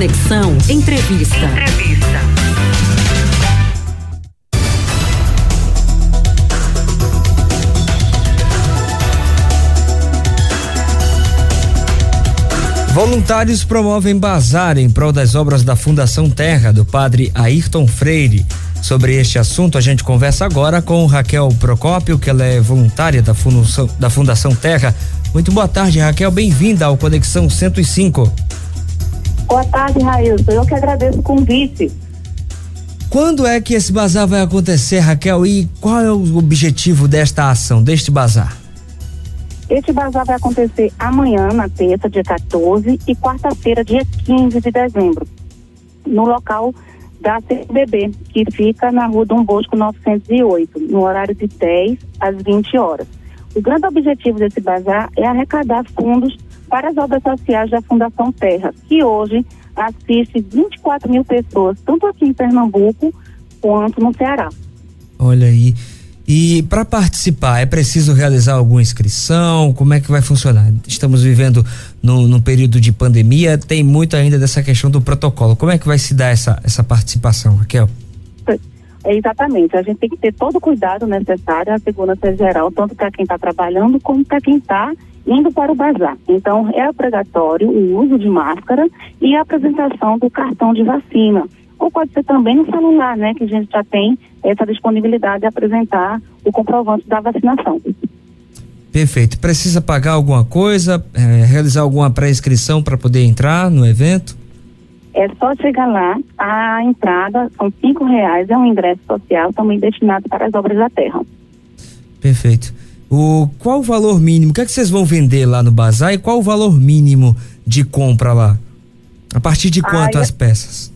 Conexão Entrevista. Entrevista. Voluntários promovem bazar em prol das obras da Fundação Terra do padre Ayrton Freire. Sobre este assunto, a gente conversa agora com Raquel Procópio, que ela é voluntária da Fundação, da Fundação Terra. Muito boa tarde, Raquel. Bem-vinda ao Conexão 105. Boa tarde, Railson. Eu que agradeço o convite. Quando é que esse bazar vai acontecer, Raquel? E qual é o objetivo desta ação, deste bazar? Este bazar vai acontecer amanhã, na terça, dia 14, e quarta-feira, dia 15 de dezembro, no local da CBB, que fica na rua Dom Bosco 908, no horário de 10 às 20 horas. O grande objetivo desse bazar é arrecadar fundos para as obras sociais da Fundação Terra, que hoje assiste 24 mil pessoas, tanto aqui em Pernambuco quanto no Ceará. Olha aí. E para participar é preciso realizar alguma inscrição? Como é que vai funcionar? Estamos vivendo no, no, período de pandemia, tem muito ainda dessa questão do protocolo. Como é que vai se dar essa, essa participação, Raquel? É, exatamente, a gente tem que ter todo o cuidado necessário, a segurança geral, tanto para quem está trabalhando como para quem está indo para o bazar. Então, é obrigatório o uso de máscara e a apresentação do cartão de vacina ou pode ser também no celular, né, que a gente já tem essa disponibilidade de apresentar o comprovante da vacinação. Perfeito. Precisa pagar alguma coisa, é, realizar alguma pré-inscrição para poder entrar no evento? É só chegar lá, a entrada são cinco reais, é um ingresso social também destinado para as obras da terra. Perfeito. O, qual o valor mínimo? O que é que vocês vão vender lá no bazar e qual o valor mínimo de compra lá? A partir de quanto as peças?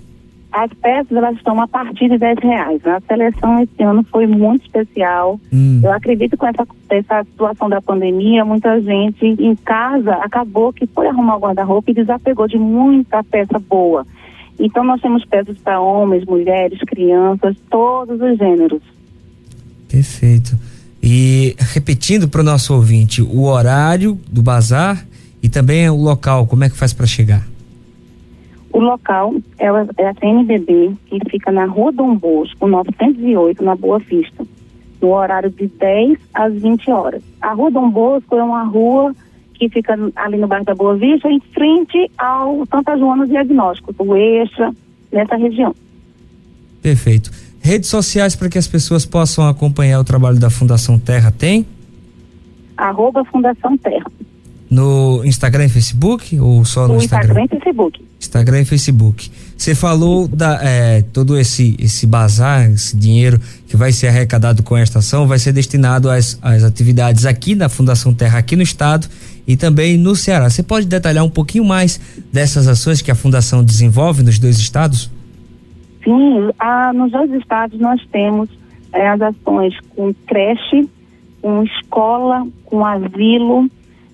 As peças elas estão a partir de 10 reais. A seleção esse ano foi muito especial. Hum. Eu acredito que com essa, essa situação da pandemia, muita gente em casa acabou que foi arrumar o guarda-roupa e desapegou de muita peça boa. Então nós temos peças para homens, mulheres, crianças, todos os gêneros. Perfeito. E repetindo para o nosso ouvinte, o horário do bazar e também o local, como é que faz para chegar? O local é, é a CNBB, que fica na Rua Dom Bosco, 908, na Boa Vista, no horário de 10 às 20 horas. A Rua Dom Bosco é uma rua que fica ali no bairro da Boa Vista, em frente ao Santa Joana Diagnóstico, do Eixa, nessa região. Perfeito. Redes sociais para que as pessoas possam acompanhar o trabalho da Fundação Terra tem? Arroba Fundação Terra. No Instagram e Facebook ou só no, no Instagram? Instagram e Facebook. Instagram e Facebook. Você falou da é, todo esse esse bazar, esse dinheiro que vai ser arrecadado com esta ação vai ser destinado às, às atividades aqui na Fundação Terra aqui no estado e também no Ceará. Você pode detalhar um pouquinho mais dessas ações que a fundação desenvolve nos dois estados? Sim, a, nos dois estados nós temos é, as ações com creche, com escola, com asilo,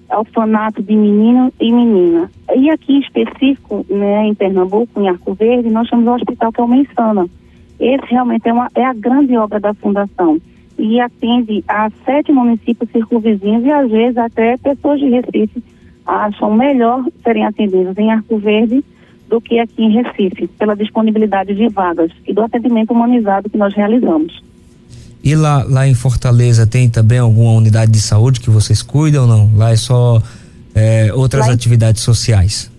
orfanato de menino e menina. E aqui em específico, né, em Pernambuco, em Arco Verde, nós temos um hospital que é o Mensana. Esse realmente é, uma, é a grande obra da fundação e atende a sete municípios circunvizinhos e às vezes até pessoas de Recife acham melhor serem atendidos em Arco Verde do que aqui em Recife, pela disponibilidade de vagas e do atendimento humanizado que nós realizamos. E lá, lá em Fortaleza tem também alguma unidade de saúde que vocês cuidam ou não? Lá é só é, outras atividades sociais?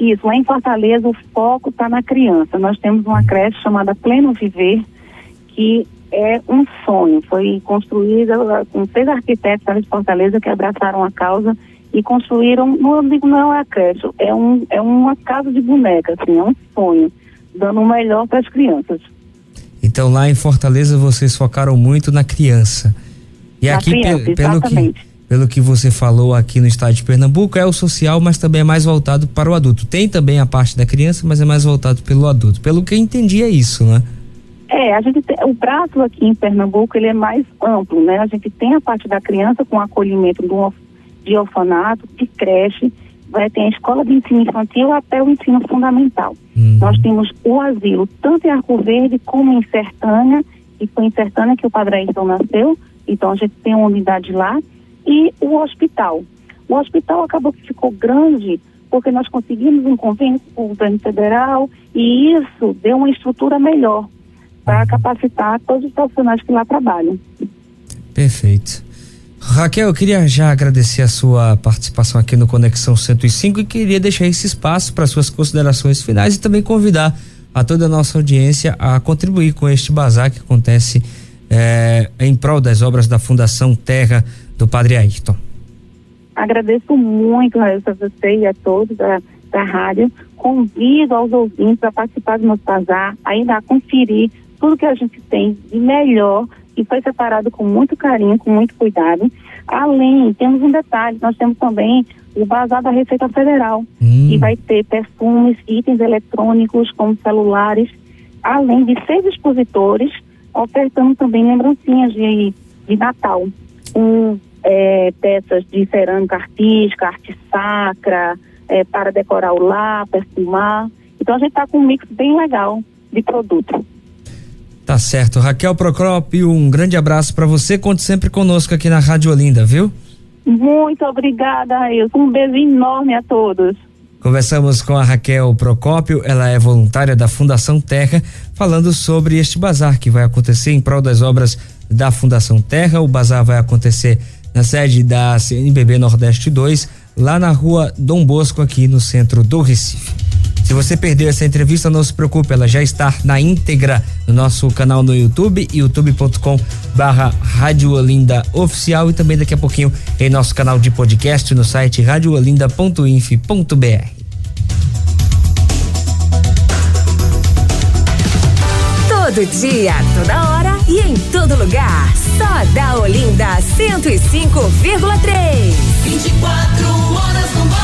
Isso, lá em Fortaleza o foco está na criança. Nós temos uma creche chamada Pleno Viver, que é um sonho. Foi construída com seis arquitetos de Fortaleza que abraçaram a causa e construíram, não digo não é a creche, é, um, é uma casa de boneca, assim, é um sonho, dando o melhor para as crianças. Então lá em Fortaleza vocês focaram muito na criança. E na aqui criança, pe pelo que pelo que você falou aqui no estado de Pernambuco é o social, mas também é mais voltado para o adulto. Tem também a parte da criança, mas é mais voltado pelo adulto. Pelo que eu entendi é isso, né? É, a gente tem, o braço aqui em Pernambuco ele é mais amplo, né? A gente tem a parte da criança com acolhimento do, de orfanato, de creche, vai ter a escola de ensino infantil até o ensino fundamental. Uhum. Nós temos o asilo, tanto em Arco Verde como em Sertânia, e foi em Sertânia que o Padre Ayrton nasceu, então a gente tem uma unidade lá, e o hospital. O hospital acabou que ficou grande porque nós conseguimos um convênio com o governo federal e isso deu uma estrutura melhor para capacitar todos os profissionais que lá trabalham. Perfeito. Raquel, eu queria já agradecer a sua participação aqui no Conexão 105 e queria deixar esse espaço para suas considerações finais e também convidar a toda a nossa audiência a contribuir com este bazar que acontece eh, em prol das obras da Fundação Terra do Padre Ayrton. Agradeço muito a você e a todos da, da rádio. Convido aos ouvintes a participar do nosso bazar, ainda a conferir tudo que a gente tem de melhor e foi separado com muito carinho, com muito cuidado. Além, temos um detalhe, nós temos também o bazar da Receita Federal, hum. que vai ter perfumes, itens eletrônicos como celulares, além de seis expositores, ofertando também lembrancinhas de, de Natal, com é, peças de cerâmica artística, arte sacra, é, para decorar o lar, perfumar. Então a gente está com um mix bem legal de produto. Tá certo. Raquel Procrópio, um grande abraço para você. Conte sempre conosco aqui na Rádio Olinda, viu? Muito obrigada, Wilson. Um beijo enorme a todos. Conversamos com a Raquel Procópio, ela é voluntária da Fundação Terra, falando sobre este bazar que vai acontecer em prol das obras da Fundação Terra. O bazar vai acontecer na sede da CNBB Nordeste 2, lá na rua Dom Bosco, aqui no centro do Recife. Se você perdeu essa entrevista, não se preocupe, ela já está na íntegra no nosso canal no YouTube, youtube.com barra Rádio Olinda Oficial e também daqui a pouquinho em nosso canal de podcast no site radioolinda.inf.br. Todo dia, toda hora e em todo lugar. Só da Olinda 105,3. 24 horas.